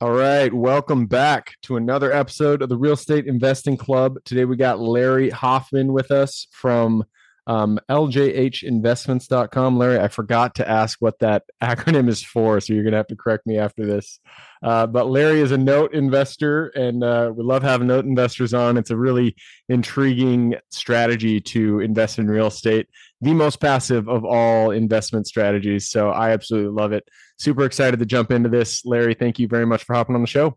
All right, welcome back to another episode of the Real Estate Investing Club. Today we got Larry Hoffman with us from um, ljhinvestments.com. Larry, I forgot to ask what that acronym is for, so you're going to have to correct me after this. Uh, but Larry is a note investor, and uh, we love having note investors on. It's a really intriguing strategy to invest in real estate, the most passive of all investment strategies. So I absolutely love it super excited to jump into this. Larry, thank you very much for hopping on the show.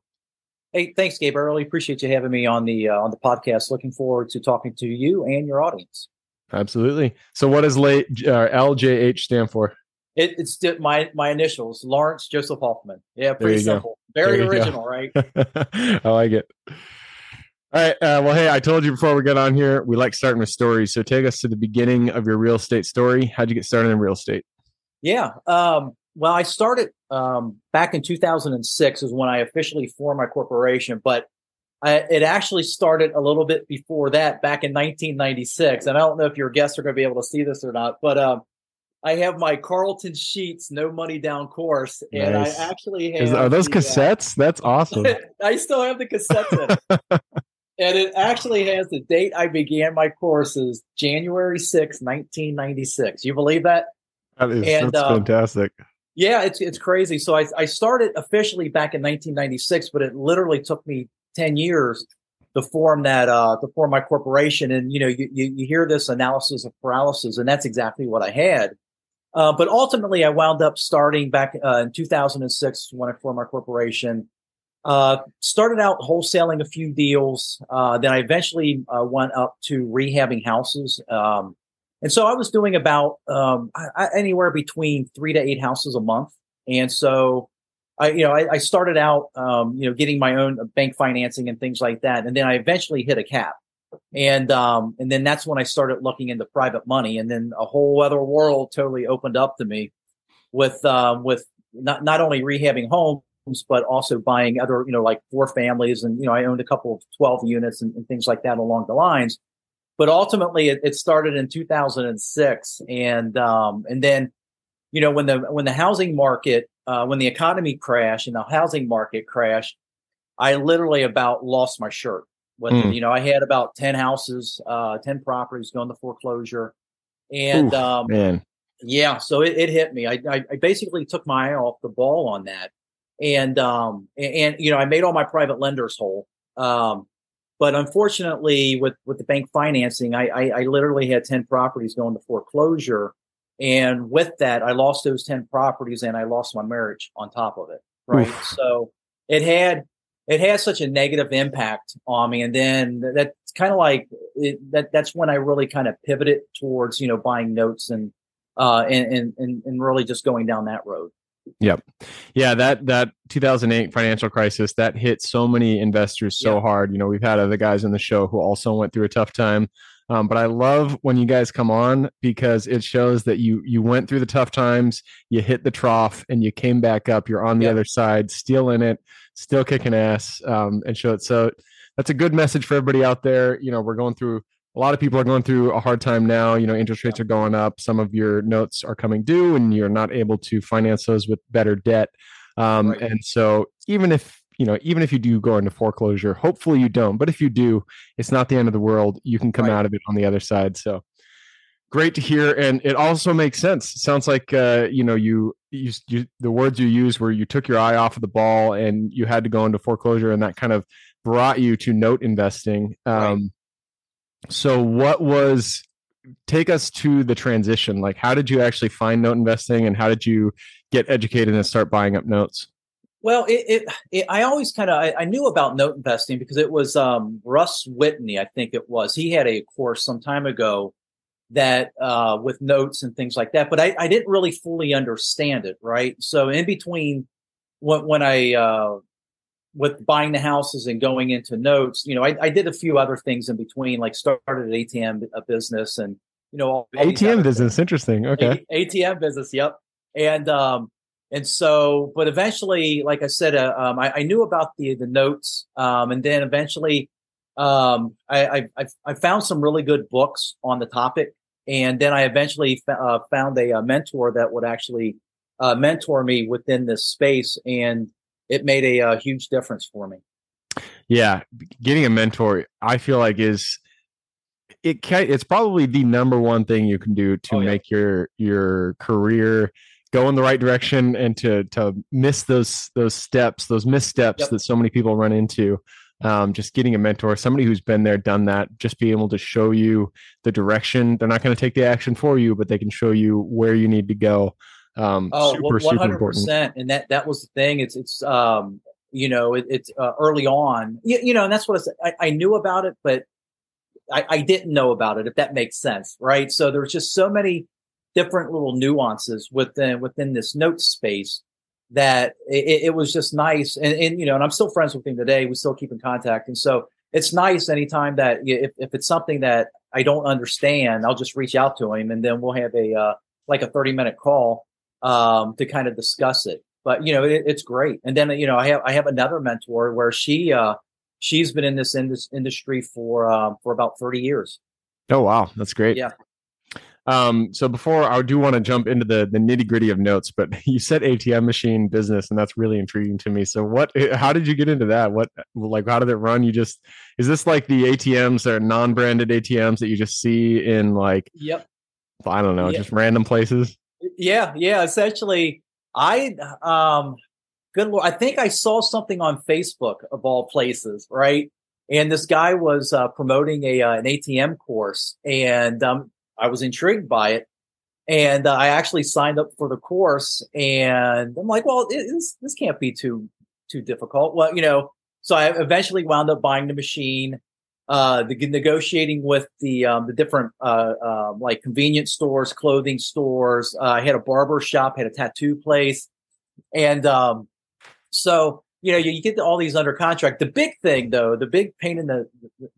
Hey, thanks, Gabe. I really appreciate you having me on the uh, on the podcast. Looking forward to talking to you and your audience. Absolutely. So, what does late, uh, LJH stand for? It, it's my my initials, Lawrence Joseph Hoffman. Yeah, pretty simple. Go. Very original, go. right? I like it. All right. Uh, well, hey, I told you before we get on here, we like starting with stories. So take us to the beginning of your real estate story. How'd you get started in real estate? Yeah. Um, well, I started um, back in 2006 is when I officially formed my corporation, but I, it actually started a little bit before that, back in 1996. And I don't know if your guests are going to be able to see this or not, but um, I have my Carleton Sheets No Money Down course, and nice. I actually have. Is, are those the, uh, cassettes? Uh, That's awesome. I still have the cassettes and it actually has the date I began my courses, January 6, 1996. You believe that? That is and, that's um, fantastic. Yeah, it's it's crazy. So I I started officially back in 1996, but it literally took me 10 years to form that uh to form my corporation. And you know, you you, you hear this analysis of paralysis, and that's exactly what I had. Uh, but ultimately, I wound up starting back uh, in 2006 when I formed my corporation. Uh, started out wholesaling a few deals. Uh, then I eventually uh, went up to rehabbing houses. Um, and so I was doing about um, I, anywhere between three to eight houses a month. And so I, you know, I, I started out, um, you know, getting my own bank financing and things like that. And then I eventually hit a cap. And, um, and then that's when I started looking into private money. And then a whole other world totally opened up to me with, um, with not, not only rehabbing homes, but also buying other, you know, like four families. And, you know, I owned a couple of 12 units and, and things like that along the lines but ultimately it, it started in 2006 and um, and then you know when the when the housing market uh, when the economy crashed and the housing market crashed i literally about lost my shirt with mm. you know i had about 10 houses uh, 10 properties going to foreclosure. And um, man. yeah so it, it hit me. I, I, I basically took my eye off the ball on that. And um and, and you know i made all my private lenders whole. Um but unfortunately, with with the bank financing, I, I, I literally had ten properties going to foreclosure, and with that, I lost those ten properties, and I lost my marriage on top of it. Right, Oof. so it had it has such a negative impact on me, and then that's kind of like it, that. That's when I really kind of pivoted towards you know buying notes and uh and and and really just going down that road. Yep. Yeah, that that 2008 financial crisis that hit so many investors so yeah. hard. You know, we've had other guys on the show who also went through a tough time. Um, but I love when you guys come on because it shows that you you went through the tough times, you hit the trough, and you came back up. You're on the yep. other side, still in it, still kicking ass, um, and show it. So that's a good message for everybody out there. You know, we're going through a lot of people are going through a hard time now. You know, interest rates are going up. Some of your notes are coming due, and you're not able to finance those with better debt. Um, right. And so, even if you know, even if you do go into foreclosure, hopefully you don't. But if you do, it's not the end of the world. You can come right. out of it on the other side. So great to hear, and it also makes sense. It sounds like uh, you know you, you you the words you used where you took your eye off of the ball and you had to go into foreclosure, and that kind of brought you to note investing. Um, right so what was take us to the transition like how did you actually find note investing and how did you get educated and start buying up notes well it, it, it i always kind of I, I, knew about note investing because it was um, russ whitney i think it was he had a course some time ago that uh, with notes and things like that but I, I, didn't really fully understand it right so in between when, when i uh, with buying the houses and going into notes, you know, I, I did a few other things in between, like started an ATM a business and you know all, ATM business. Things. Interesting. Okay. A- ATM business. Yep. And um and so, but eventually, like I said, uh, um, I, I, knew about the the notes, um, and then eventually, um, I, I I found some really good books on the topic, and then I eventually f- uh, found a, a, mentor that would actually uh, mentor me within this space, and it made a, a, huge difference for me. Yeah, getting a mentor, I feel like is it. Can, it's probably the number one thing you can do to oh, yeah. make your your career go in the right direction and to to miss those those steps, those missteps yep. that so many people run into. Um, just getting a mentor, somebody who's been there, done that, just be able to show you the direction. They're not going to take the action for you, but they can show you where you need to go. Um, oh, super, 100%. super important. And that, that was the thing. It's, it's, um, you know, it, it's uh, early on, you, you, know, and that's what I, I, knew about it, but I, I didn't know about it, if that makes sense. Right. So there's just so many different little nuances within within this note space that it, it was just nice. And, and, you know, and I'm still friends with him today. We still keep in contact, and so it's nice anytime that if, if it's something that I don't understand, I'll just reach out to him, and then we'll have a uh, like a 30 minute call um, to kind of discuss it. But you know, it, it's great. And then you know, I have I have another mentor where she uh, she's been in this in this industry for uh, for about 30 years. Oh wow, that's great. Yeah. Um, so before I do want to jump into the the nitty gritty of notes, but you said ATM machine business, and that's really intriguing to me. So what? How did you get into that? What like how did it run? You just is this like the ATMs or non branded ATMs that you just see in like yep I don't know yep. just random places? Yeah, yeah. Essentially, I um, good lord, I think I saw something on Facebook of all places, right? And this guy was uh, promoting a uh, an ATM course, and um, I was intrigued by it. And uh, I actually signed up for the course and I'm like, well, it, this, this can't be too, too difficult. Well, you know, so I eventually wound up buying the machine, uh, the negotiating with the, um, the different, uh, um, like convenience stores, clothing stores. Uh, I had a barber shop, had a tattoo place. And, um, so, you know, you, you get all these under contract. The big thing though, the big pain in the,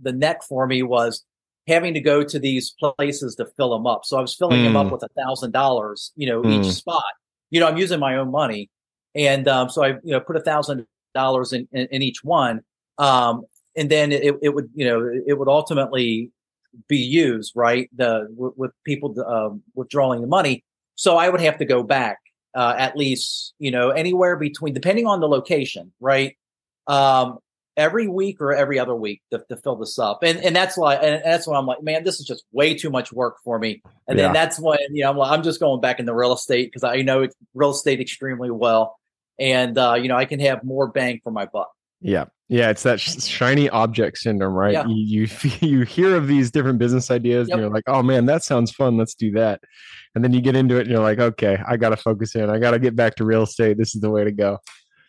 the neck for me was having to go to these places to fill them up. So I was filling mm. them up with a thousand dollars, you know, mm. each spot. You know, I'm using my own money, and um, so I, you know, put a thousand dollars in, in each one, um, and then it, it would, you know, it would ultimately be used, right? The with, with people um, withdrawing the money. So I would have to go back uh, at least, you know, anywhere between, depending on the location, right? Um, every week or every other week to, to fill this up. And and that's why and that's why I'm like, man, this is just way too much work for me. And yeah. then that's when you know I'm like, I'm just going back into real estate because I know real estate extremely well, and uh, you know I can have more bang for my buck. Yeah. Yeah, it's that sh- shiny object syndrome, right? Yeah. You, you you hear of these different business ideas, yep. and you're like, "Oh man, that sounds fun. Let's do that." And then you get into it, and you're like, "Okay, I got to focus in. I got to get back to real estate. This is the way to go."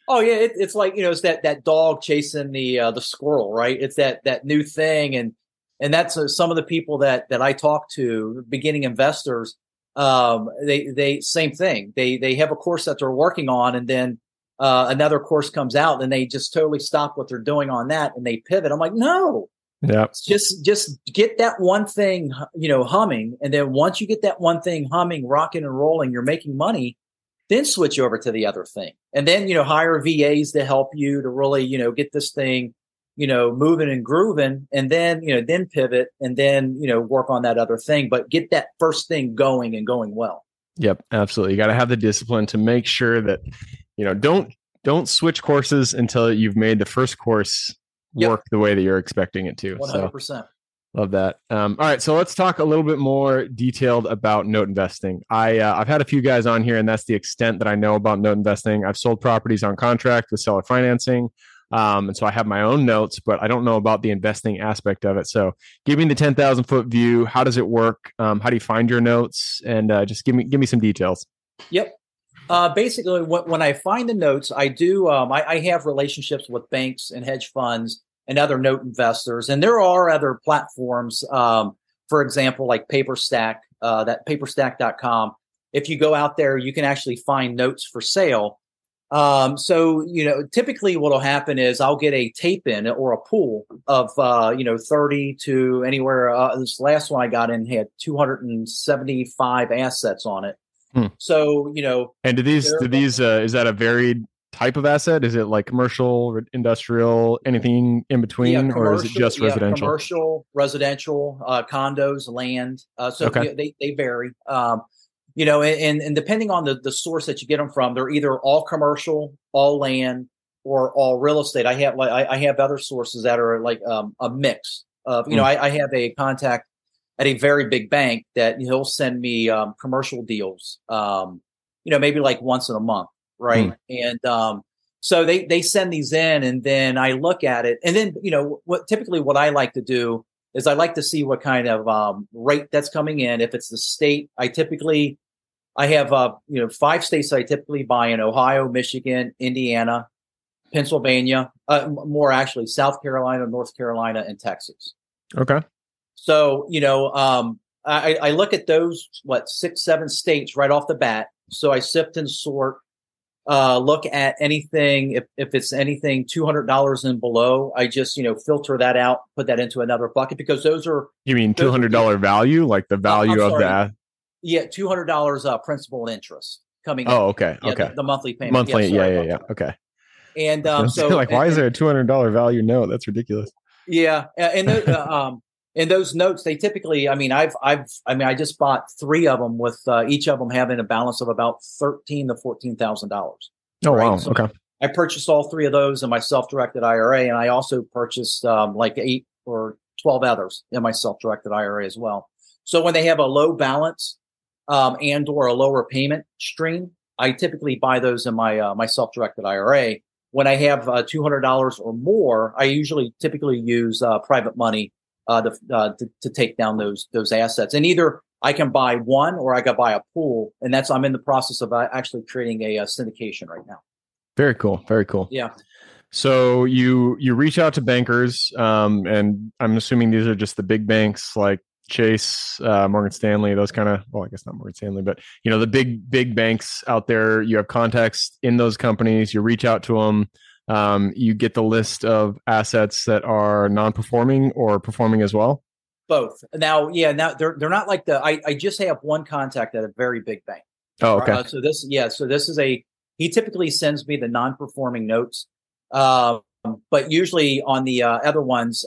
Oh yeah, it, it's like you know, it's that that dog chasing the uh, the squirrel, right? It's that that new thing, and and that's uh, some of the people that that I talk to, beginning investors. Um, they they same thing. They they have a course that they're working on, and then uh, another course comes out, and they just totally stop what they're doing on that, and they pivot. I'm like, no, yeah, just just get that one thing, you know, humming, and then once you get that one thing humming, rocking and rolling, you're making money then switch over to the other thing. And then you know hire vas to help you to really you know get this thing you know moving and grooving and then you know then pivot and then you know work on that other thing but get that first thing going and going well. Yep absolutely. You got to have the discipline to make sure that you know don't don't switch courses until you've made the first course yep. work the way that you're expecting it to 100% so Love that. Um, all right, so let's talk a little bit more detailed about note investing. I uh, I've had a few guys on here, and that's the extent that I know about note investing. I've sold properties on contract with seller financing, um, and so I have my own notes, but I don't know about the investing aspect of it. So, give me the ten thousand foot view. How does it work? Um, how do you find your notes? And uh, just give me give me some details. Yep. Uh, basically, when, I find the notes, I do. Um, I, I have relationships with banks and hedge funds and other note investors. And there are other platforms, um, for example, like Paperstac, uh, that paperstac.com. If you go out there, you can actually find notes for sale. Um, so you know, typically what'll happen is I'll get a tape in or a pool of uh, you know 30 to anywhere. Uh, this last one I got in had 275 assets on it. Hmm. So you know, And do these do these uh, is that a varied type of asset? Is it like commercial, industrial, anything in between, or is it just yeah, residential? commercial, residential, uh, condos, land. Uh, so Okay. they they vary. Um, you know, and and depending on the the source that you get them from, they're either all commercial, all land, or all real estate. I have like I, I have other sources that are like um, a mix of. You know, Hmm. I, I have a contact at a very big bank that he'll send me um, commercial deals. Um, you know, maybe like once in a month, right? And um, so they they send these in, and then I look at it, and then you know what typically what I like to do is I like to see what kind of um, rate that's coming in. If it's the state, I typically I have uh, you know five states I typically buy in: Ohio, Michigan, Indiana, Pennsylvania, uh, more actually South Carolina, North Carolina, and Texas. Okay. So, you know, um, I, I look at those, what, six, seven states right off the bat. So I sift and sort, uh, look at anything, if, if it's anything $200 and below, I just, you know, filter that out, put that into another bucket because those are, You mean Those two would hundred be- dollar value, like the value of the? yeah, $200 uh, principal and interest coming. Oh, okay, Yeah, okay. the, the monthly payment. Monthly, yeah, sorry yeah, about yeah. Okay. And um, so, like, why and- is there a two hundred dollar value no That's ridiculous. Yeah, and those, uh, um, and those notes they typically. I mean, I've I've I mean, I just bought three of them with uh, each of them having a balance of about thirteen to fourteen thousand dollars. Oh Right, wow. so- okay. I purchased all three of those in my self-directed IRA, and I also purchased um, like eight or twelve others in my self-directed IRA as well. So when they have a low balance um, and or a lower payment stream, I typically buy those in my uh, my self-directed IRA. When I have uh, two hundred dollars or more, I usually typically use uh, private money uh, to, uh, to to take down those those assets, and either I can buy one or I can buy a pool, and that's I'm in the process of uh, actually creating a, uh syndication right now. Very cool. Very cool. Yeah. So you you reach out to bankers, um, and I'm assuming these are just the big banks like Chase, uh, Morgan Stanley, those kind of. Well, I guess not Morgan Stanley, but you know the big big banks out there. You have contacts in those companies. You reach out to them. Um, you get the list of assets that are non-performing or performing as well. Both. Now, yeah, now they're they're not like the I, I just have one contact at a very big bank. Oh, okay. Uh, so this yeah, so this is a he typically sends me the non-performing notes. Um, but usually on the uh, other ones,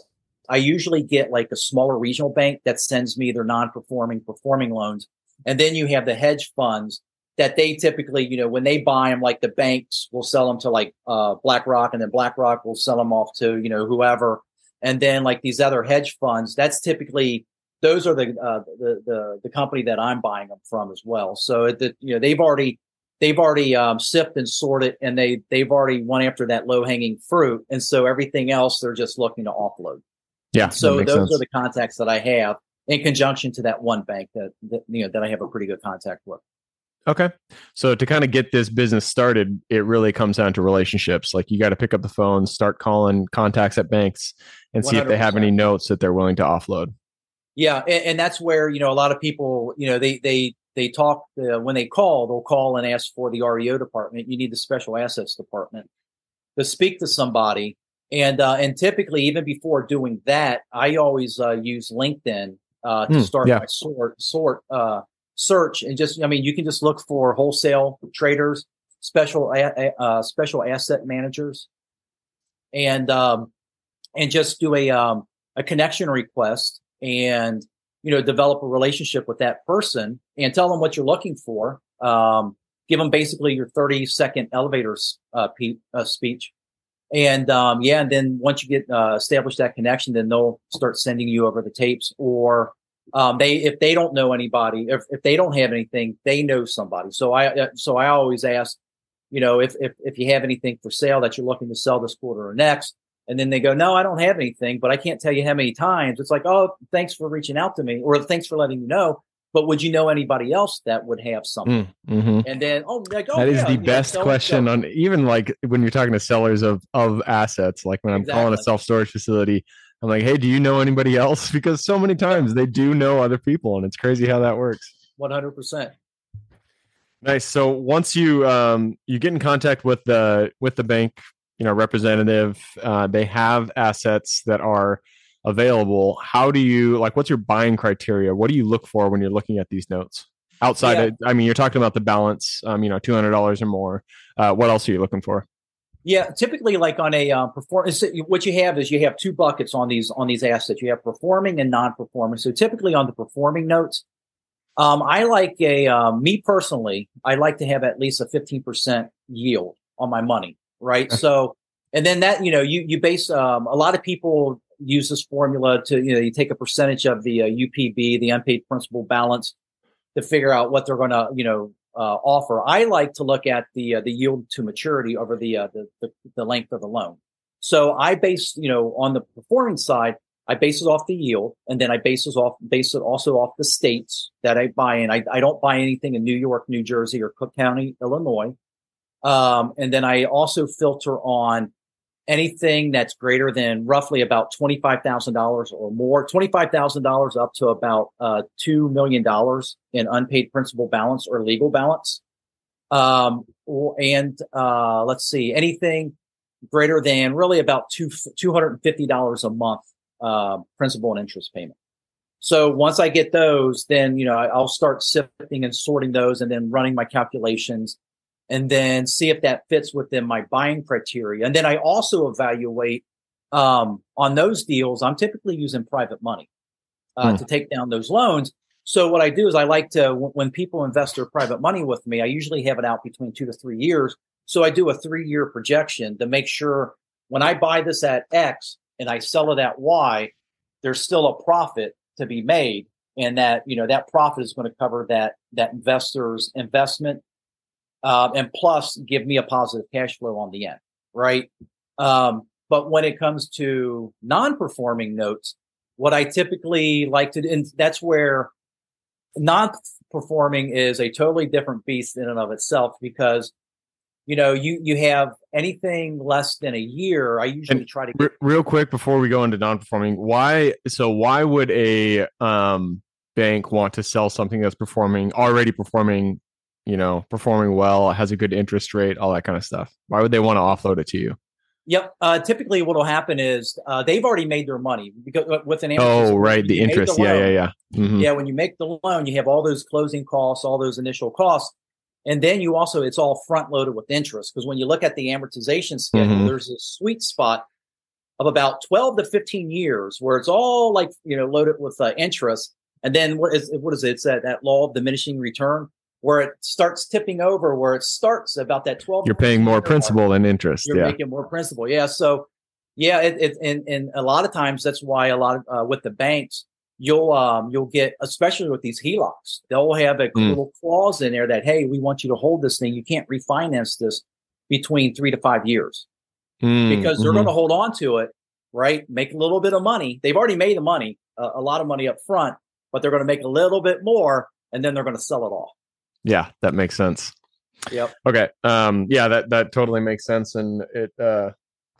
I usually get like a smaller regional bank that sends me their non-performing performing loans. And then you have the hedge funds that they typically, you know, when they buy them, like the banks will sell them to like uh, BlackRock, and then BlackRock will sell them off to you know whoever, and then like these other hedge funds. That's typically those are the uh, the, the the company that I'm buying them from as well. So that you know they've already they've already um, sipped and sorted, and they they've already went after that low hanging fruit, and so everything else they're just looking to offload. Yeah. So those sense. are the contacts that I have in conjunction to that one bank that, that you know that I have a pretty good contact with. Okay. So to kind of get this business started, it really comes down to relationships. Like you got to pick up the phone, start calling contacts at banks and see if they have any notes that they're willing to offload. Yeah, and, and that's where you know a lot of people, you know, they they they talk uh, when they call, they'll call and ask for the REO department. You need the special assets department to speak to somebody, and uh, and typically even before doing that, I always uh, use LinkedIn uh, to Hmm, start yeah. my sort sort uh, search, and just I mean you can just look for wholesale traders, special uh, special asset managers, and um, and just do a um, a connection request and you know develop a relationship with that person and tell them what you're looking for. Um, give them basically your 30 second elevator uh, pe- uh, speech. And um, yeah and then once you get uh, established that connection then they'll start sending you over the tapes or um, they if they don't know anybody if, if they don't have anything they know somebody so i uh, so i always ask you know if, if if you have anything for sale that you're looking to sell this quarter or next and then they go, no, I don't have anything, but I can't tell you how many times. It's like, oh, thanks for reaching out to me or thanks for letting me know. But would you know anybody else that would have something? Mm, mhm. And then, oh, like, oh That is yeah, the you know, best question so. on even like when you're talking to sellers of of assets. Like when I'm calling a self storage facility, I'm like, hey, do you know anybody else? Because so many times they do know other people, and it's crazy how that works. 100%. Nice. So once you um, you get in contact with the with the bank, you know, representative, uh, they have assets that are available. How do you like? What's your buying criteria? What do you look for when you're looking at these notes? Outside, yeah. of, I mean, you're talking about the balance. Um, you know, two hundred dollars or more. Uh, what else are you looking for? Yeah, typically, like on a uh, performance, what you have is you have two buckets on these on these assets. You have performing and non-performing. So typically, on the performing notes, um, I like a uh, me personally. I like to have at least a fifteen percent yield on my money, right? so, and then that you know you you base um, a lot of people use this formula to you know you take a percentage of the uh, UPB, the unpaid principal balance, to figure out what they're going to you know uh, offer. I like to look at the uh, the yield to maturity over the, uh, the, the the length of the loan. So I base you know on the performing side. I base it off the yield, and then I base it off base it also off the states that I buy in. I, I don't buy anything in New York, New Jersey, or Cook County, Illinois. Um, and then I also filter on anything that's greater than roughly about twenty five thousand dollars or more. Twenty five thousand dollars up to about uh, two million dollars in unpaid principal balance or legal balance. Um, and uh, let's see, anything greater than really about two two hundred and fifty dollars a month uh, principal and interest payment. So once I get those, then, you know, I'll start sifting and sorting those and then running my calculations and then see if that fits within my buying criteria. And then I also evaluate, um, on those deals, I'm typically using private money, uh, hmm. to take down those loans. So what I do is I like to, when people invest their private money with me, I usually have it out between two to three years. So I do a three year projection to make sure when I buy this at X, and I sell it at Y, there's still a profit to be made. And that, you know, that profit is going to cover that, that investor's investment. Uh, and plus give me a positive cash flow on the end. Right. Um, but when it comes to non-performing notes, what I typically like to, and that's where non-performing is a totally different beast in and of itself because you know, you you have anything less than a year. I usually and try to get- real quick before we go into non-performing. Why? So why would a um, bank want to sell something that's performing already performing? You know, performing well, has a good interest rate, all that kind of stuff. Why would they want to offload it to you? Yep. Uh, typically, what will happen is uh, they've already made their money because uh, with an oh right, the interest. The loan, yeah, yeah, yeah. Mm-hmm. Yeah, when you make the loan, you have all those closing costs, all those initial costs. And then you also, it's all front loaded with interest because when you look at the amortization schedule, mm-hmm. there's a sweet spot of about 12 to 15 years where it's all like, you know, loaded with uh, interest. And then what is, what is it? It's that, that law of diminishing return where it starts tipping over, where it starts about that 12. You're paying more principal than interest. You're yeah. making more principal. Yeah. So, yeah, it, it, and, and a lot of times that's why a lot of, uh, with the banks, you'll um you'll get especially with these HELOCs, they'll have a mm. little clause in there that hey, we want you to hold this thing. You can't refinance this between three to five years mm. because they're mm-hmm. going to hold on to it, right? Make a little bit of money. They've already made the money, uh, a lot of money up front, but they're going to make a little bit more, and then they're going to sell it off. Yeah, that makes sense. Yep. Okay. Um. Yeah. That that totally makes sense, and it uh,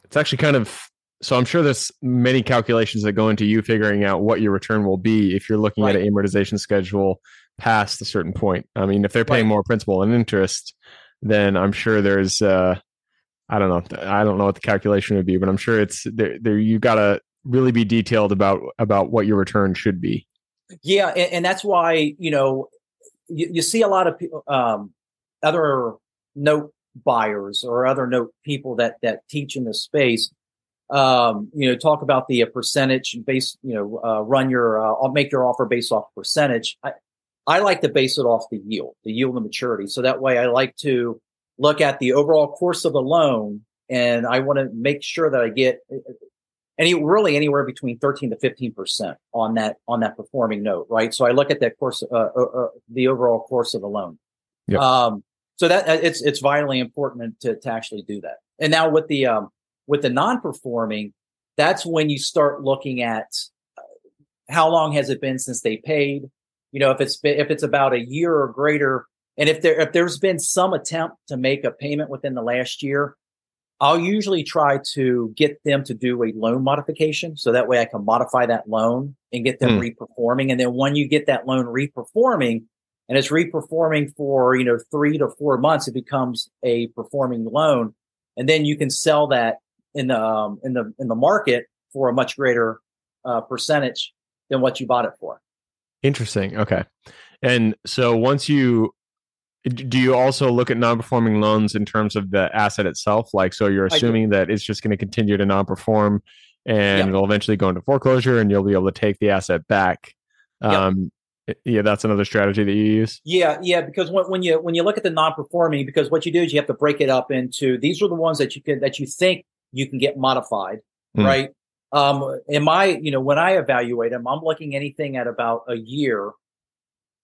it's actually kind of so I'm sure there's many calculations that go into you figuring out what your return will be if you're looking right. at an amortization schedule past a certain point. I mean, if they're paying right. more principal and interest, then I'm sure there's uh I don't know I don't know what the calculation would be, but I'm sure it's there, there you got to really be detailed about about what your return should be. Yeah, and, and that's why, you know, you, you see a lot of um other note buyers or other note people that that teach in this space um, you know, talk about the uh, percentage and base, you know, uh, run your, uh, make your offer based off percentage. I, I like to base it off the yield, the yield and maturity. So that way I like to look at the overall course of the loan and I want to make sure that I get uh, any really anywhere between 13 to 15% on that, on that performing note, right? So I look at that course, uh, the overall course of the loan. Yep. Um, so that it's, it's vitally important to, to actually do that. And now with the, um, with the non-performing, that's when you start looking at uh, how long has it been since they paid. You know, if it's been, if it's about a year or greater, and if there if there's been some attempt to make a payment within the last year, I'll usually try to get them to do a loan modification, so that way I can modify that loan and get them mm. reperforming. And then when you get that loan reperforming, and it's reperforming for you know three to four months, it becomes a performing loan, and then you can sell that in the um, in the in the market for a much greater uh, percentage than what you bought it for. Interesting. Okay, and so once you do you also look at non-performing loans in terms of the asset itself? Like so you're assuming that it's just going to continue to non-perform and yep. it'll eventually go into foreclosure and you'll be able to take the asset back. Um, yeah that's another strategy that you use? Yeah yeah because when, when you when you look at the non-performing because what you do is you have to break it up into these are the ones that you can that you think you can get modified mm. right? Um in my you know when i evaluate them i'm looking anything at about a year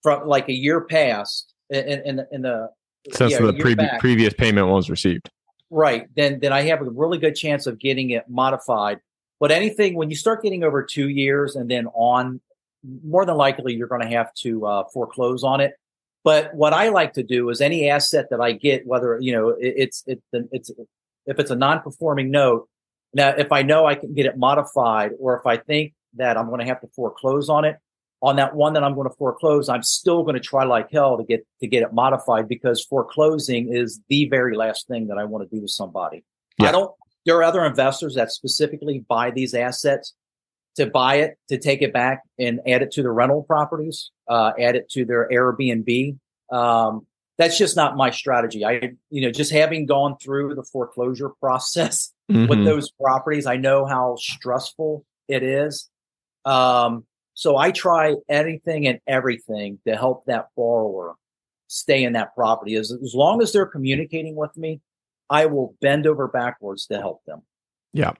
from like a year past in in, in the since yeah, the pre- previous payment was received right then then i have a really good chance of getting it modified but anything when you start getting over two years and then on more than likely you're going to have to uh, foreclose on it. But what I like to do is any asset that I get, whether you know it, it's it, it's if it's a non-performing note. Now, if I know I can get it modified, or if I think that I'm going to have to foreclose on it, on that one that I'm going to foreclose, I'm still going to try like hell to get to get it modified because foreclosing is the very last thing that I want to do to somebody. Yeah. I don't. There are other investors that specifically buy these assets to buy it, to take it back and add it to the rental properties, uh, add it to their Airbnb. Um, that's just not my strategy. I, you know, just having gone through the foreclosure process mm-hmm. with those properties, I know how stressful it is. Um, so I try anything and everything to help that borrower stay in that property. As, as long as they're communicating with me, I will bend over backwards to help them. Yeah.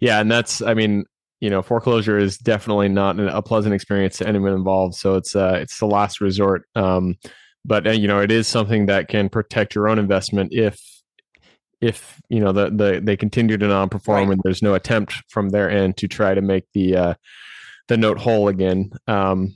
Yeah. And that's, I mean, you know foreclosure is definitely not a pleasant experience to anyone involved so it's uh it's the last resort um but uh, you know it is something that can protect your own investment if if you know the the they continue to non-perform right. and there's no attempt from their end to try to make the uh the note whole again um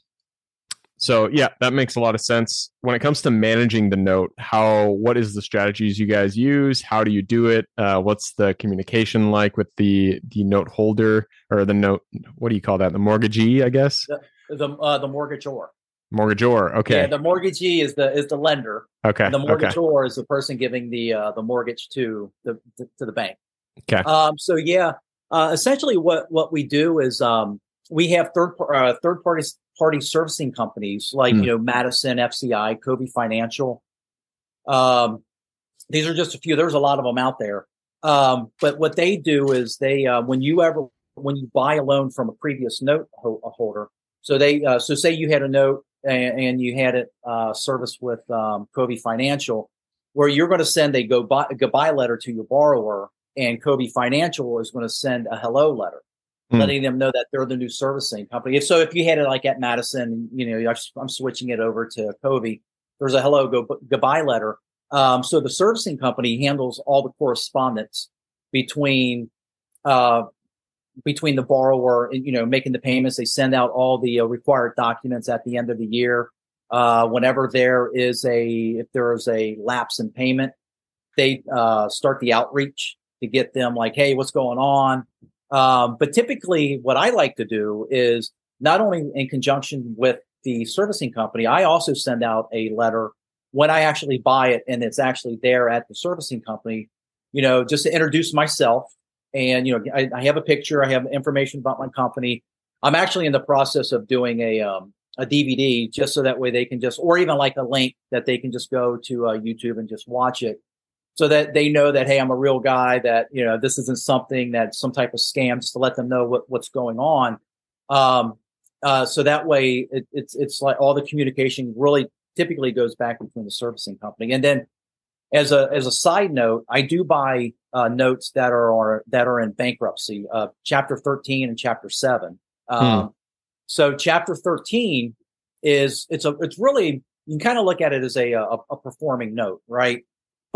so yeah, that makes a lot of sense. When it comes to managing the note, how what is the strategies you guys use? How do you do it? Uh, what's the communication like with the the note holder or the note? What do you call that? The mortgagee, I guess. The the, uh, the mortgagor. Mortgagor. Okay. Yeah, the mortgagee is the is the lender. Okay. the mortgagor okay. is the person giving the uh, the mortgage to the to the bank. Okay. Um. So yeah. Uh, essentially, what what we do is um we have third uh, third parties party servicing companies like mm. you know Madison, FCI, Covey Financial. Um, these are just a few. There's a lot of them out there. Um, but what they do is they uh, when you ever when you buy a loan from a previous note ho- holder, so they uh, so say you had a note and, and you had it uh, serviced with um, Covey Financial, where you're going to send a goodbye, a goodbye letter to your borrower, and Covey Financial is going to send a hello letter mm. letting them know that they're the new servicing company. If so, if you had it like at Madison, you know, I'm switching it over to Covey. There's a hello go, goodbye letter. Um, so the servicing company handles all the correspondence between uh, between the borrower and you know making the payments. They send out all the uh, required documents at the end of the year. Uh, whenever there is a if there is a lapse in payment, they uh, start the outreach to get them like, hey, what's going on? Um, but typically, what I like to do is not only in conjunction with the servicing company, I also send out a letter when I actually buy it and it's actually there at the servicing company, you know, just to introduce myself. And, you know, I, I have a picture, I have information about my company. I'm actually in the process of doing a, um, a DVD just so that way they can just, or even like a link that they can just go to uh, YouTube and just watch it so that they know that hey i'm a real guy that you know this isn't something that's some type of scam just to let them know what, what's going on. Um, uh, so that way it, it's it's like all the communication really typically goes back between the servicing company. And then as a as a side note i do buy uh, notes that are, are that are in bankruptcy uh, chapter 13 and chapter 7 um, hmm. so chapter 13 is it's a it's really you can kind of look at it as a, a, a performing note right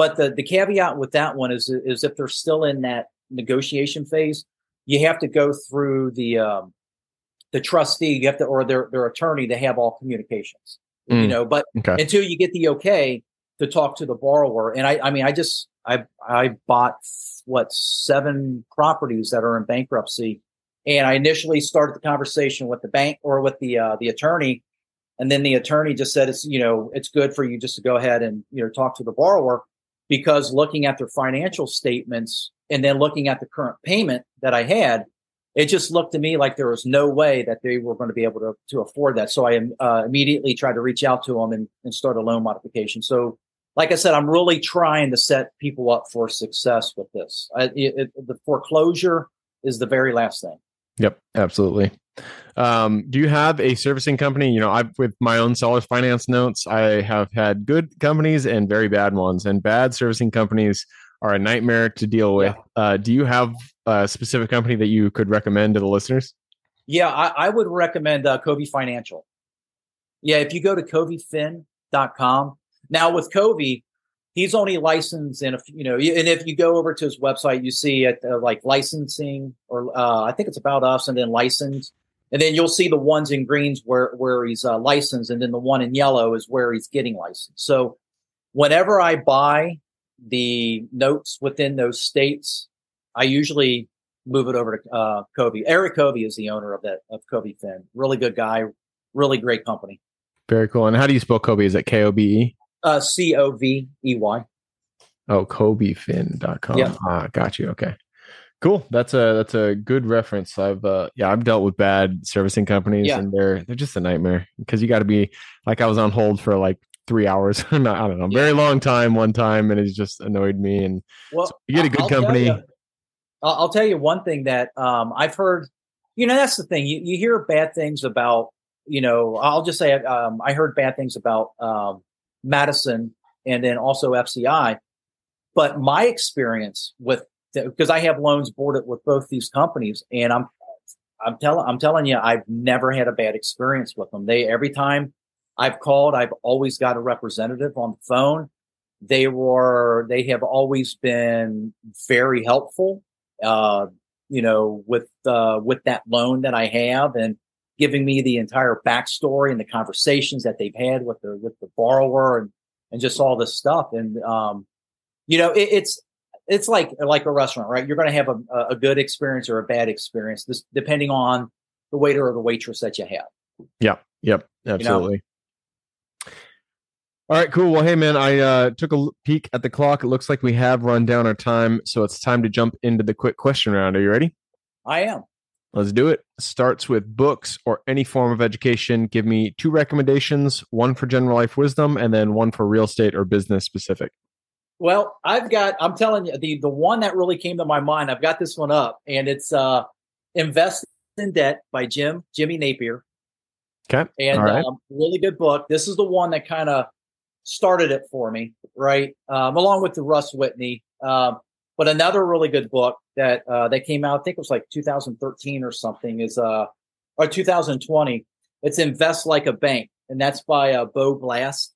but the, the caveat with that one is, is if they're still in that negotiation phase, you have to go through the, um, the trustee, you have to, or their, their attorney to have all communications, mm. you know, but okay. until you get the okay to talk to the borrower. And I, I mean, I just, I, I bought what seven properties that are in bankruptcy. And I initially started the conversation with the bank or with the, uh, the attorney And then the attorney just said it's, you know, it's good for you just to go ahead and, you know, talk to the borrower because looking at their financial statements and then looking at the current payment that I had, it just looked to me like there was no way that they were going to be able to, to afford that. So I uh, immediately tried to reach out to them and, and start a loan modification. So, like I said, I'm really trying to set people up for success with this. I, it, it, the foreclosure is the very last thing. Yep, absolutely. Um, do you have a servicing company? You know, I've with my own sellers finance notes, I have had good companies and very bad ones, and bad servicing companies are a nightmare to deal with. Yeah. Uh, do you have a specific company that you could recommend to the listeners? Yeah, I, I would recommend uh, Covey Financial. Yeah, if you go to coveyfin.com. Now with Covey, he's only licensed in a you know, and if you go over to his website, you see it uh, like licensing or uh, I think it's about us and then license. And then you'll see the ones in greens where, where he's uh, licensed. And then the one in yellow is where he's getting licensed. So whenever I buy the notes within those states, I usually move it over to uh, Covey. Eric Covey is the owner of that of Covey Fin. Really good guy, really great company. Very cool. And how do you spell Kobe? Is it K O B E? Uh, C O V E Y. Oh, CoveyFin.com. Yeah. Ah, got you. Okay. Cool. That's a that's a good reference. I've uh yeah, I've dealt with bad servicing companies yeah. and they're they're just a nightmare because you got to be like I was on hold for like three hours. I don't know, yeah. very long time one time, and it just annoyed me. And well, so you get a good I'll company. Tell you, I'll tell you one thing that um, I've heard. You know, that's the thing. You, you hear bad things about. You know, I'll just say um, I heard bad things about um, Madison and then also FCI. But my experience with because I have loans boarded with both these companies, and I'm I'm telling I'm telling you, I've never had a bad experience with them. They every time I've called, I've always got a representative on the phone. They were, they have always been very helpful, uh, you know, with, uh, with that loan that I have and giving me the entire backstory and the conversations that they've had with the, with the borrower and, and just all this stuff. And, um, you know, it, it's, it's like, like a restaurant, right? You're going to have a, a good experience or a bad experience, this, depending on the waiter or the waitress that you have. Yeah. Yep. Absolutely. You know? All right, cool. Well, hey, man, I uh, took a peek at the clock. It looks like we have run down our time, so it's time to jump into the quick question round. Are you ready? I am. Let's do it. Starts with books or any form of education. Give me two recommendations one for general life wisdom, and then one for real estate or business specific. Well, I've got, I'm telling you, the, the one that really came to my mind, I've got this one up, and it's uh, Invest in Debt by Jim, Jimmy Napier. Okay. And right. um, really good book. This is the one that kind of started it for me, right? Um, along with the Russ Whitney. Um, but another really good book that uh, that came out, I think it was like 2013 or something, is uh, or 2020. It's Invest Like a Bank, and that's by uh, Bo Blass.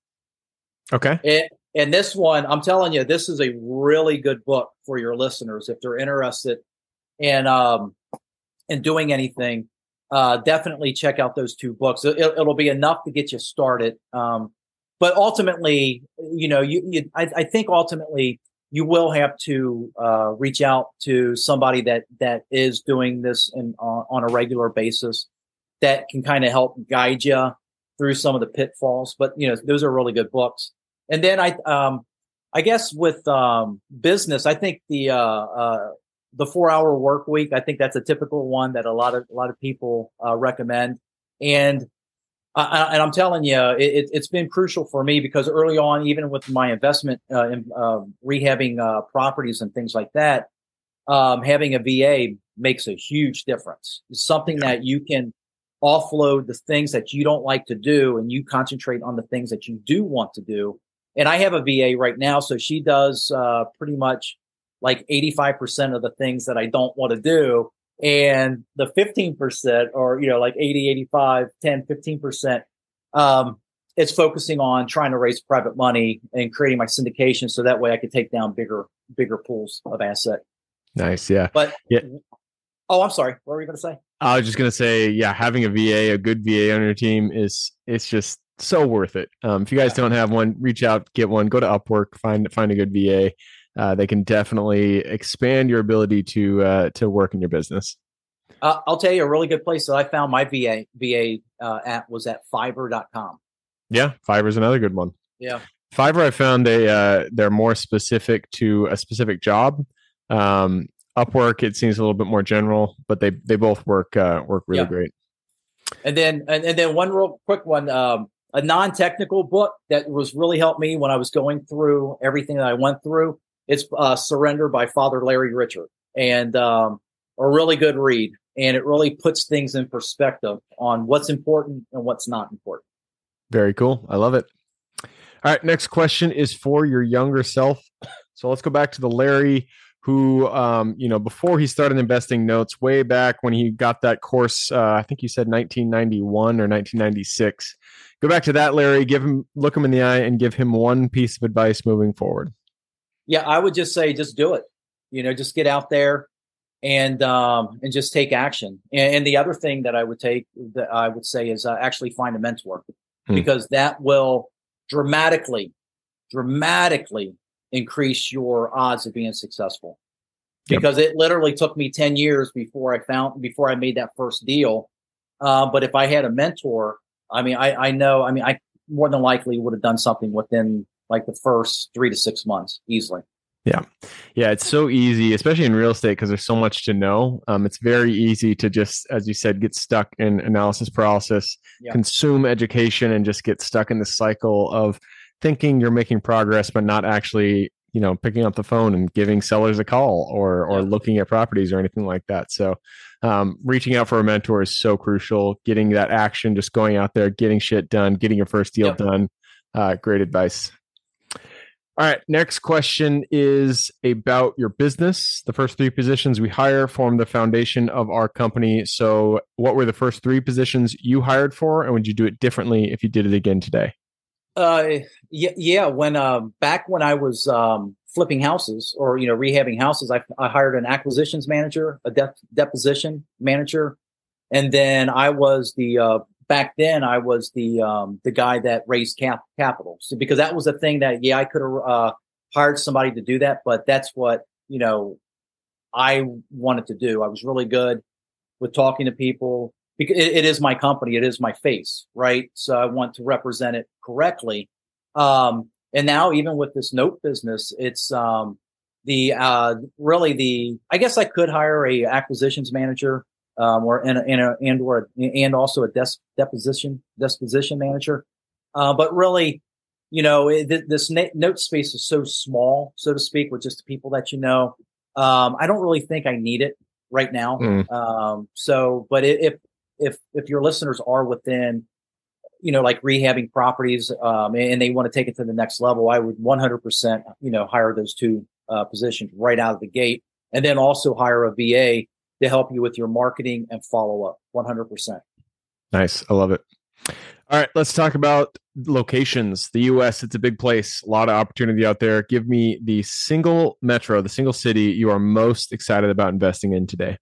Okay. It, and this one, I'm telling you, this is a really good book for your listeners if they're interested in um, in doing anything. Uh, definitely check out those two books. It, will be enough to get you started. Um, but ultimately, you know, you, you I, I, think ultimately you will have to uh, reach out to somebody that that is doing this in, uh, on a regular basis that can kind of help guide you through some of the pitfalls. But you know, those are really good books. And then I, um, I guess with um, business, I think the uh, uh, the four hour work week. I think that's a typical one that a lot of a lot of people uh, recommend. And uh, and I'm telling you, it, has been crucial for me because early on, even with my investment uh, in um, rehabbing uh, properties and things like that, um, having a VA makes a huge difference. It's something that you can offload the things that you don't like to do and you concentrate on the things that you do want to do. And I have a VA right now, so she does uh, pretty much like 85% of the things that I don't want to do. And the 15% or you know like 80 85 10 15% um, is focusing on trying to raise private money and creating my syndication so that way i could take down bigger bigger pools of asset. Nice yeah. But yeah. Oh i'm sorry. What were you going to say? I was just going to say yeah having a va a good va on your team is it's just so worth it um, if you guys don't have one reach out get one go to upwork find find a good va uh, they can definitely expand your ability to uh, to work in your business. Uh, I'll tell you a really good place that I found my VA VA uh, at was at Fiverr.com. Yeah, Fiverr is another good one. Yeah, Fiverr I found they uh, they're more specific to a specific job. Um, Upwork it seems a little bit more general, but they they both work uh, work really yeah. great. And then and, and then one real quick one, um, a non technical book that was really helped me when I was going through everything that I went through. It's uh, Surrender by Father Larry Richards, and um, a really good read. And it really puts things in perspective on what's important and what's not important. Very cool. I love it. All right. Next question is for your younger self. So let's go back to the Larry who, um, you know, before he started investing notes way back when he got that course, uh, I think you said 1991 or 1996. Go back to that, Larry, give him, look him in the eye and give him one piece of advice moving forward. Yeah, I would just say, just do it. You know, just get out there and, um, and just take action. And, and the other thing that I would take that I would say is uh, actually find a mentor hmm. because that will dramatically, dramatically increase your odds of being successful. Because yep. it literally took me 10 years before I found, before I made that first deal. Uh, but if I had a mentor, I mean, I, I know, I mean, I more than likely would have done something within like the first three to six months easily. Yeah. Yeah. It's so easy, especially in real estate, because there's so much to know. Um, it's very easy to just, as you said, get stuck in analysis paralysis, yeah. consume education, and just get stuck in the cycle of thinking you're making progress, but not actually, you know, picking up the phone and giving sellers a call or or looking at properties or anything like that. So, um, reaching out for a mentor is so crucial. Getting that action, just going out there, getting shit done, getting your first deal done. Uh, great advice. All right. Next question is about your business. The first three positions we hire form the foundation of our company. So, what were the first three positions you hired for, and would you do it differently if you did it again today? Uh, yeah, yeah. When uh, back when I was um, flipping houses or you know rehabbing houses, I, I hired an acquisitions manager, a de- deposition manager, and then I was the uh, back then I was the um, the guy that raised cap- capital. So because that was the thing that yeah I could have uh, hired somebody to do that, but that's what you know I wanted to do. I was really good with talking to people, because it, it is my company, it is my face, right? So I want to represent it correctly. Um, and now even with this note business, it's, um, the, uh, really the, I guess I could hire a acquisitions manager, um, or, and, and, a, and, or, and also a des- deposition, disposition manager. Uh, but really, you know, it, this note space is so small, so to speak, with just the people that you know. Um, I don't really think I need it right now. Mm. Um, so, but if if if your listeners are within you know like rehabbing properties um, and they want to take it to the next level i would 100% you know hire those two uh, positions right out of the gate. And then also hire a va to help you with your marketing and follow up 100% nice. I love it. All right let's talk about locations. The us it's a big place. A lot of opportunity out there. Give me the single metro the single city you are most excited about investing in today.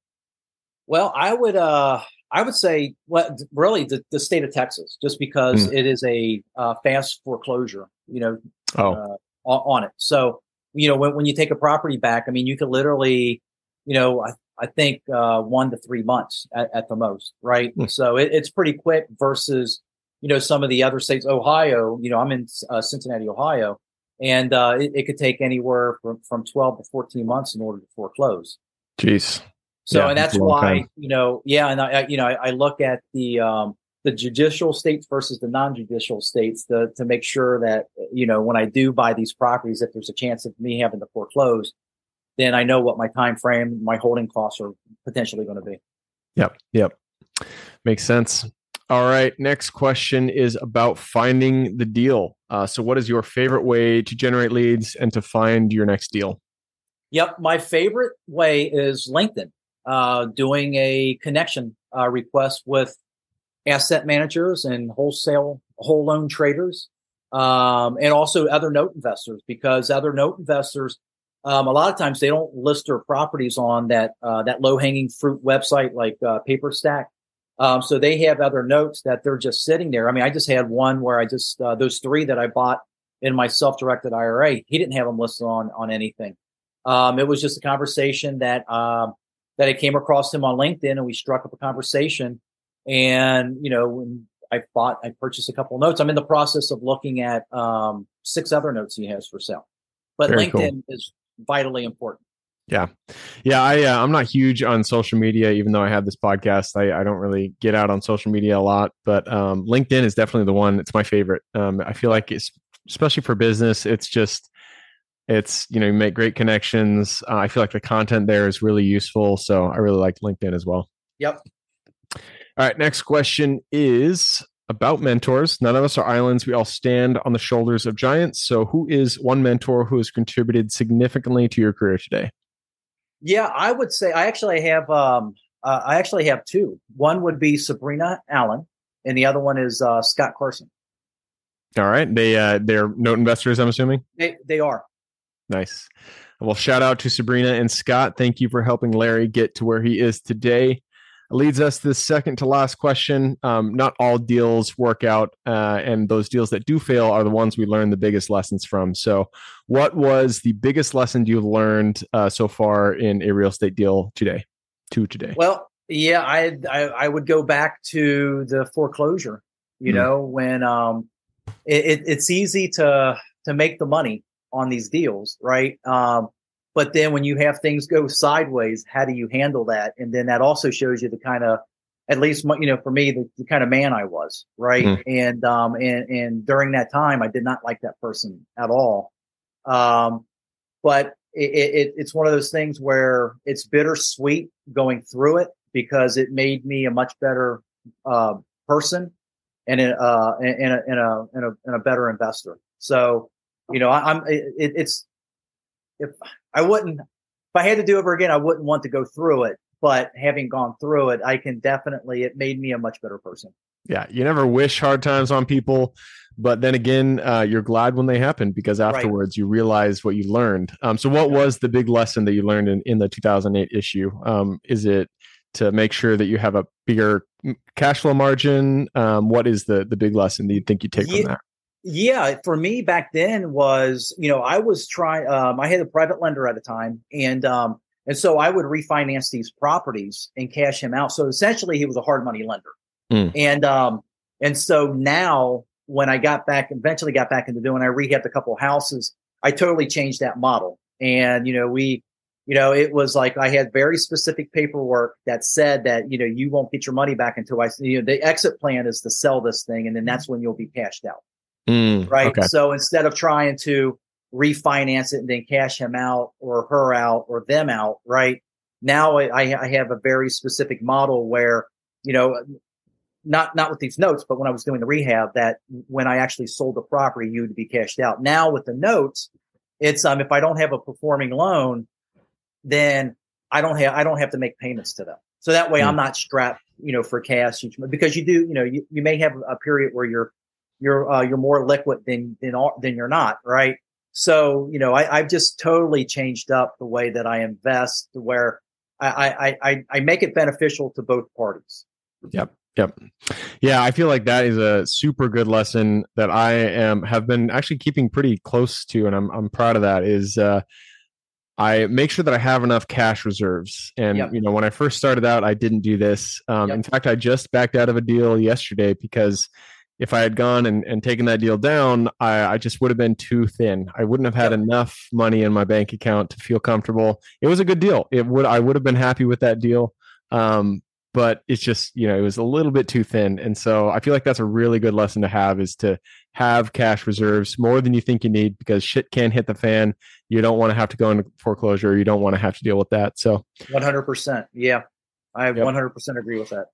Well i would uh I would say, well, really, the, the state of Texas, just because mm. it is a uh, fast foreclosure, you know, oh. uh, on it. So, you know, when, when you take a property back, I mean, you could literally, you know, I, I think uh, one to three months at, at the most, right? Mm. So it, it's pretty quick versus, you know, some of the other states. Ohio, you know, I'm in uh, Cincinnati, Ohio, and uh, it, it could take anywhere from, from 12 to 14 months in order to foreclose. Jeez. So, yeah, and that's why, you know, yeah. And I, you know, I, I look at the, um, the judicial states versus the non-judicial states to, to make sure that, you know, when I do buy these properties, if there's a chance of me having to foreclose, then I know what my time frame, my holding costs are potentially going to be. Yep. Yep. Makes sense. All right. Next question is about finding the deal. Uh, so, what is your favorite way to generate leads and to find your next deal? Yep. My favorite way is LinkedIn uh, doing a connection uh, request with asset managers and wholesale whole loan traders, um, and also other note investors because other note investors, um, a lot of times they don't list their properties on that uh, that low hanging fruit website like uh, Paperstac. Um, so they have other notes that they're just sitting there. I mean, I just had one where I just uh, those three that I bought in my self directed IRA. He didn't have them listed on on anything. Um, it was just a conversation that um, that I came across him on LinkedIn and we struck up a conversation. And, you know, when I bought, I purchased a couple of notes. I'm in the process of looking at um, six other notes he has for sale. But Very LinkedIn cool. is vitally important. Yeah, yeah. I uh, I'm not huge on social media, even though I have this podcast. I, I don't really get out on social media a lot, but um, LinkedIn is definitely the one. It's my favorite. Um, I feel like it's especially for business. It's just it's you know you make great connections. Uh, I feel like the content there is really useful, so I really like LinkedIn as well. Yep. All right. Next question is about mentors. None of us are islands. We all stand on the shoulders of giants. So, who is one mentor who has contributed significantly to your career today? Yeah, I would say I actually have. Um, uh, I actually have two. One would be Sabrina Allen, and the other one is uh, Scott Carson. All right, they uh, they're note investors. I'm assuming they they are. Nice. Well, shout out to Sabrina and Scott. Thank you for helping Larry get to where he is today leads us to the second to last question. Um, not all deals work out, uh, and those deals that do fail are the ones we learn the biggest lessons from. So, what was the biggest lesson you learned uh, so far in a real estate deal today? To today? Well, yeah, I, I, I would go back to the foreclosure. You mm know, when um, it, it, it's easy to to make the money on these deals, right? Um, but then when you have things go sideways, how do you handle that? And then that also shows you the kind of, at least, you know, for me, the, the kind of man I was, right? Mm. And, um, and, and during that time, I did not like that person at all. Um, but it, it, it's one of those things where it's bittersweet going through it because it made me a much better, uh, person and, uh, and, a, and a, and a, and a better investor. So, you know, I, am it, it's, if I wouldn't, if I had to do it over again, I wouldn't want to go through it. But having gone through it, I can definitely, it made me a much better person. Yeah. You never wish hard times on people. But then again, uh, you're glad when they happen because afterwards right. you realize what you learned. Um, so, what was the big lesson that you learned in, in the 2008 issue? Um, is it to make sure that you have a bigger cash flow margin? Um, what is the the big lesson that you think you take yeah, from that? Yeah, for me back then was, you know, I was trying, um, I had a private lender at the time and, um, and so I would refinance these properties and cash him out. So essentially he was a hard money lender. Mm. And, um, and so now when I got back, eventually got back into doing, I rehabbed a couple houses. I totally changed that model. And, you know, we, you know, it was like I had very specific paperwork that said that, you know, you won't get your money back until I, you know, the exit plan is to sell this thing and then that's when you'll be cashed out. Mm, right. Okay. So instead of trying to refinance it and then cash him out or her out or them out, right? Now I, I have a very specific model where, you know, not, not with these notes, but when I was doing the rehab that when I actually sold the property, you would be cashed out. Now with the notes, it's, um, if I don't have a performing loan, then I don't have, I don't have to make payments to them. So that way mm. I'm not strapped, you know, for cash each month because you do, you know, you, you may have a period where you're you're uh, you're more liquid than than than you're not, right? So you know, I, I've just totally changed up the way that I invest, where I I I, make it beneficial to both parties. Yep. Yep. Yeah, I feel like that is a super good lesson that I am have been actually keeping pretty close to, and I'm I'm proud of that. Is uh, I make sure that I have enough cash reserves. And yep. you know, when I first started out, I didn't do this. Um, yep. In fact, I just backed out of a deal yesterday because if I had gone and, and taken that deal down, I, I just would have been too thin. I wouldn't have had enough money in my bank account to feel comfortable. It was a good deal. It would I would have been happy with that deal. Um, but it's just you know it was a little bit too thin and so i feel like that's a really good lesson to have is to have cash reserves more than you think you need because shit can hit the fan you don't want to have to go into foreclosure you don't want to have to deal with that so 100% yeah i yep. 100% agree with that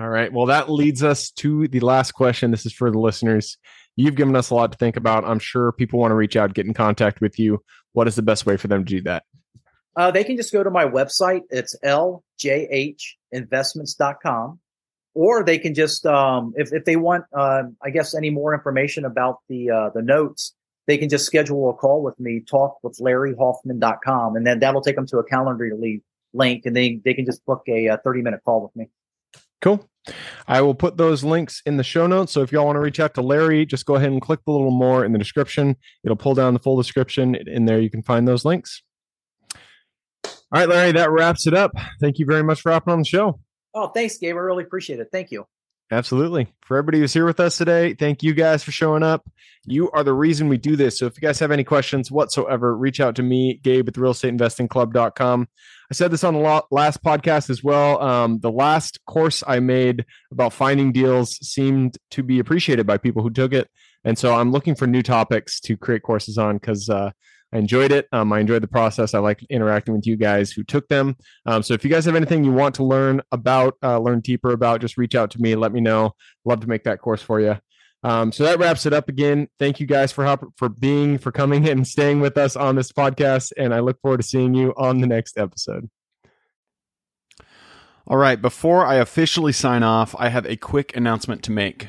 all right. Well, that leads us to the last question. This is for the listeners. You've given us a lot to think about. I'm sure people want to reach out, get in contact with you. What is the best way for them to do that? Uh, they can just go to my website. It's ljhinvestments.com. Or they can just, um, if, if they want, uh, I guess, any more information about the, uh, the notes, they can just schedule a call with me, talk with larryhoffman.com, and then that'll take them to a Calendly link and then they can just book a, a 30 minute call with me. Cool. I will put those links in the show notes. So if y'all want to reach out to Larry, just go ahead and click the little more in the description. It'll pull down the full description. In there, you can find those links. All right, Larry, that wraps it up. Thank you very much for hopping on the show. Oh, thanks, Gabe. I really appreciate it. Thank you. Absolutely. For everybody who's here with us today, thank you guys for showing up. You are the reason we do this. So if you guys have any questions whatsoever, reach out to me, Gabe at the real estate investing club.com. I said this on the last podcast as well. Um, the last course I made about finding deals seemed to be appreciated by people who took it. And so I'm looking for new topics to create courses on because uh, I enjoyed it. Um, I enjoyed the process. I like interacting with you guys who took them. Um, so if you guys have anything you want to learn about, uh, learn deeper about, just reach out to me. Let me know. Love to make that course for you. Um, so that wraps it up again. Thank you guys for hop- for being, for coming and staying with us on this podcast. And I look forward to seeing you on the next episode. All right. Before I officially sign off, I have a quick announcement to make.